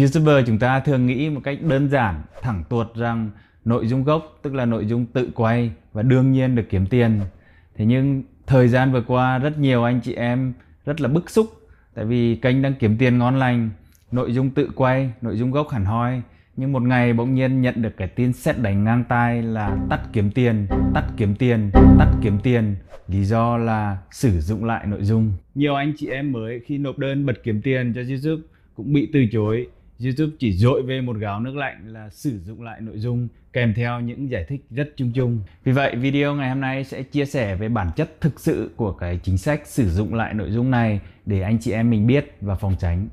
YouTuber chúng ta thường nghĩ một cách đơn giản, thẳng tuột rằng nội dung gốc tức là nội dung tự quay và đương nhiên được kiếm tiền. Thế nhưng thời gian vừa qua rất nhiều anh chị em rất là bức xúc tại vì kênh đang kiếm tiền ngon lành, nội dung tự quay, nội dung gốc hẳn hoi nhưng một ngày bỗng nhiên nhận được cái tin xét đánh ngang tai là tắt kiếm tiền, tắt kiếm tiền, tắt kiếm tiền. Lý do là sử dụng lại nội dung. Nhiều anh chị em mới khi nộp đơn bật kiếm tiền cho YouTube cũng bị từ chối. YouTube chỉ dội về một gáo nước lạnh là sử dụng lại nội dung kèm theo những giải thích rất chung chung. Vì vậy, video ngày hôm nay sẽ chia sẻ về bản chất thực sự của cái chính sách sử dụng lại nội dung này để anh chị em mình biết và phòng tránh.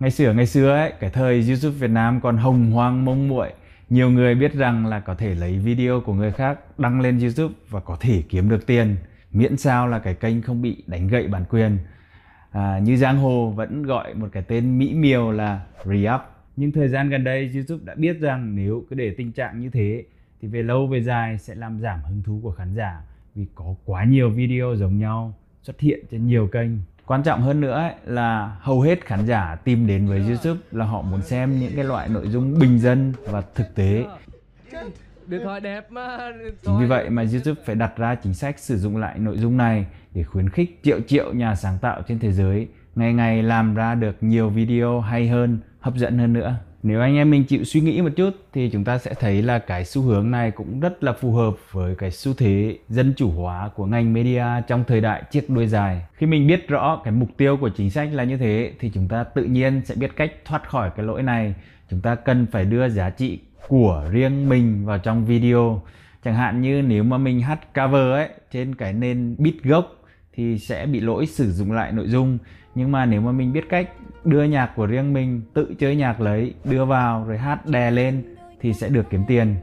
Ngày xưa ngày xưa ấy, cái thời youtube việt nam còn hồng hoang mông muội. Nhiều người biết rằng là có thể lấy video của người khác đăng lên youtube và có thể kiếm được tiền. Miễn sao là cái kênh không bị đánh gậy bản quyền à, như giang hồ vẫn gọi một cái tên mỹ miều là re-up. Nhưng thời gian gần đây youtube đã biết rằng nếu cứ để tình trạng như thế thì về lâu về dài sẽ làm giảm hứng thú của khán giả vì có quá nhiều video giống nhau xuất hiện trên nhiều kênh. Quan trọng hơn nữa ấy, là hầu hết khán giả tìm đến với YouTube là họ muốn xem những cái loại nội dung bình dân và thực tế. Điện thoại đẹp mà chính vì vậy mà YouTube phải đặt ra chính sách sử dụng lại nội dung này để khuyến khích, triệu triệu nhà sáng tạo trên thế giới, ngày ngày làm ra được nhiều video hay hơn, hấp dẫn hơn nữa nếu anh em mình chịu suy nghĩ một chút thì chúng ta sẽ thấy là cái xu hướng này cũng rất là phù hợp với cái xu thế dân chủ hóa của ngành media trong thời đại chiếc đuôi dài. Khi mình biết rõ cái mục tiêu của chính sách là như thế thì chúng ta tự nhiên sẽ biết cách thoát khỏi cái lỗi này. Chúng ta cần phải đưa giá trị của riêng mình vào trong video. Chẳng hạn như nếu mà mình hát cover ấy, trên cái nền beat gốc thì sẽ bị lỗi sử dụng lại nội dung. Nhưng mà nếu mà mình biết cách đưa nhạc của riêng mình, tự chơi nhạc lấy, đưa vào rồi hát đè lên thì sẽ được kiếm tiền.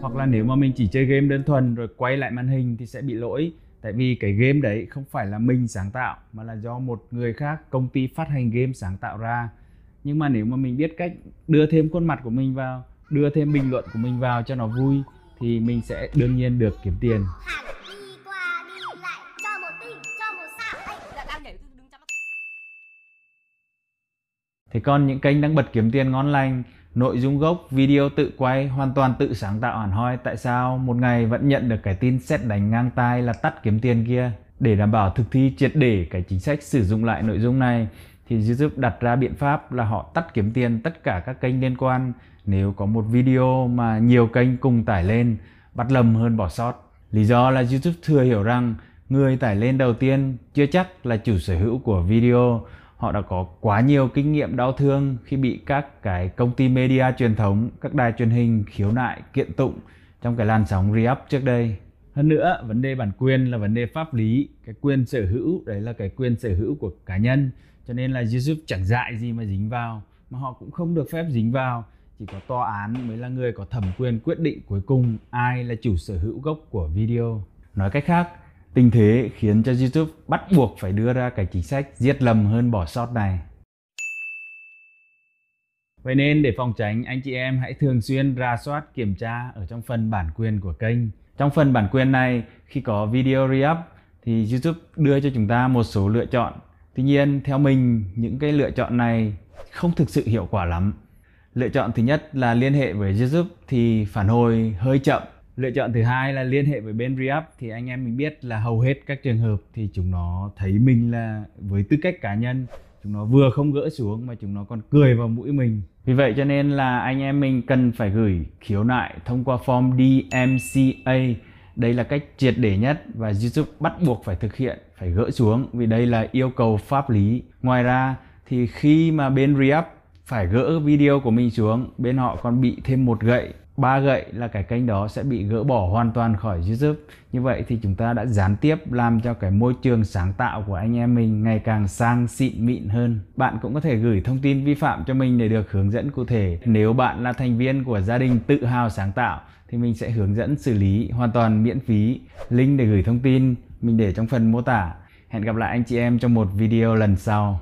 Hoặc là nếu mà mình chỉ chơi game đơn thuần rồi quay lại màn hình thì sẽ bị lỗi. Tại vì cái game đấy không phải là mình sáng tạo, mà là do một người khác, công ty phát hành game sáng tạo ra. Nhưng mà nếu mà mình biết cách đưa thêm khuôn mặt của mình vào đưa thêm bình luận của mình vào cho nó vui thì mình sẽ đương nhiên được kiếm tiền. Thế còn những kênh đang bật kiếm tiền ngon lành, nội dung gốc, video tự quay, hoàn toàn tự sáng tạo hẳn hoi, tại sao một ngày vẫn nhận được cái tin xét đánh ngang tai là tắt kiếm tiền kia? Để đảm bảo thực thi triệt để cái chính sách sử dụng lại nội dung này thì YouTube đặt ra biện pháp là họ tắt kiếm tiền tất cả các kênh liên quan nếu có một video mà nhiều kênh cùng tải lên bắt lầm hơn bỏ sót. Lý do là YouTube thừa hiểu rằng người tải lên đầu tiên chưa chắc là chủ sở hữu của video. Họ đã có quá nhiều kinh nghiệm đau thương khi bị các cái công ty media truyền thống, các đài truyền hình khiếu nại, kiện tụng trong cái làn sóng re-up trước đây. Hơn nữa, vấn đề bản quyền là vấn đề pháp lý, cái quyền sở hữu đấy là cái quyền sở hữu của cá nhân. Cho nên là YouTube chẳng dại gì mà dính vào, mà họ cũng không được phép dính vào chỉ có tòa án mới là người có thẩm quyền quyết định cuối cùng ai là chủ sở hữu gốc của video. Nói cách khác, tình thế khiến cho YouTube bắt buộc phải đưa ra cái chính sách giết lầm hơn bỏ sót này. Vậy nên để phòng tránh, anh chị em hãy thường xuyên ra soát kiểm tra ở trong phần bản quyền của kênh. Trong phần bản quyền này, khi có video re-up thì YouTube đưa cho chúng ta một số lựa chọn. Tuy nhiên, theo mình, những cái lựa chọn này không thực sự hiệu quả lắm Lựa chọn thứ nhất là liên hệ với YouTube thì phản hồi hơi chậm. Lựa chọn thứ hai là liên hệ với bên Reup thì anh em mình biết là hầu hết các trường hợp thì chúng nó thấy mình là với tư cách cá nhân chúng nó vừa không gỡ xuống mà chúng nó còn cười vào mũi mình. Vì vậy cho nên là anh em mình cần phải gửi khiếu nại thông qua form DMCA. Đây là cách triệt để nhất và YouTube bắt buộc phải thực hiện, phải gỡ xuống vì đây là yêu cầu pháp lý. Ngoài ra thì khi mà bên Reup phải gỡ video của mình xuống bên họ còn bị thêm một gậy ba gậy là cái kênh đó sẽ bị gỡ bỏ hoàn toàn khỏi YouTube. Như vậy thì chúng ta đã gián tiếp làm cho cái môi trường sáng tạo của anh em mình ngày càng sang xịn mịn hơn. Bạn cũng có thể gửi thông tin vi phạm cho mình để được hướng dẫn cụ thể. Nếu bạn là thành viên của gia đình tự hào sáng tạo, thì mình sẽ hướng dẫn xử lý hoàn toàn miễn phí. Link để gửi thông tin mình để trong phần mô tả. Hẹn gặp lại anh chị em trong một video lần sau.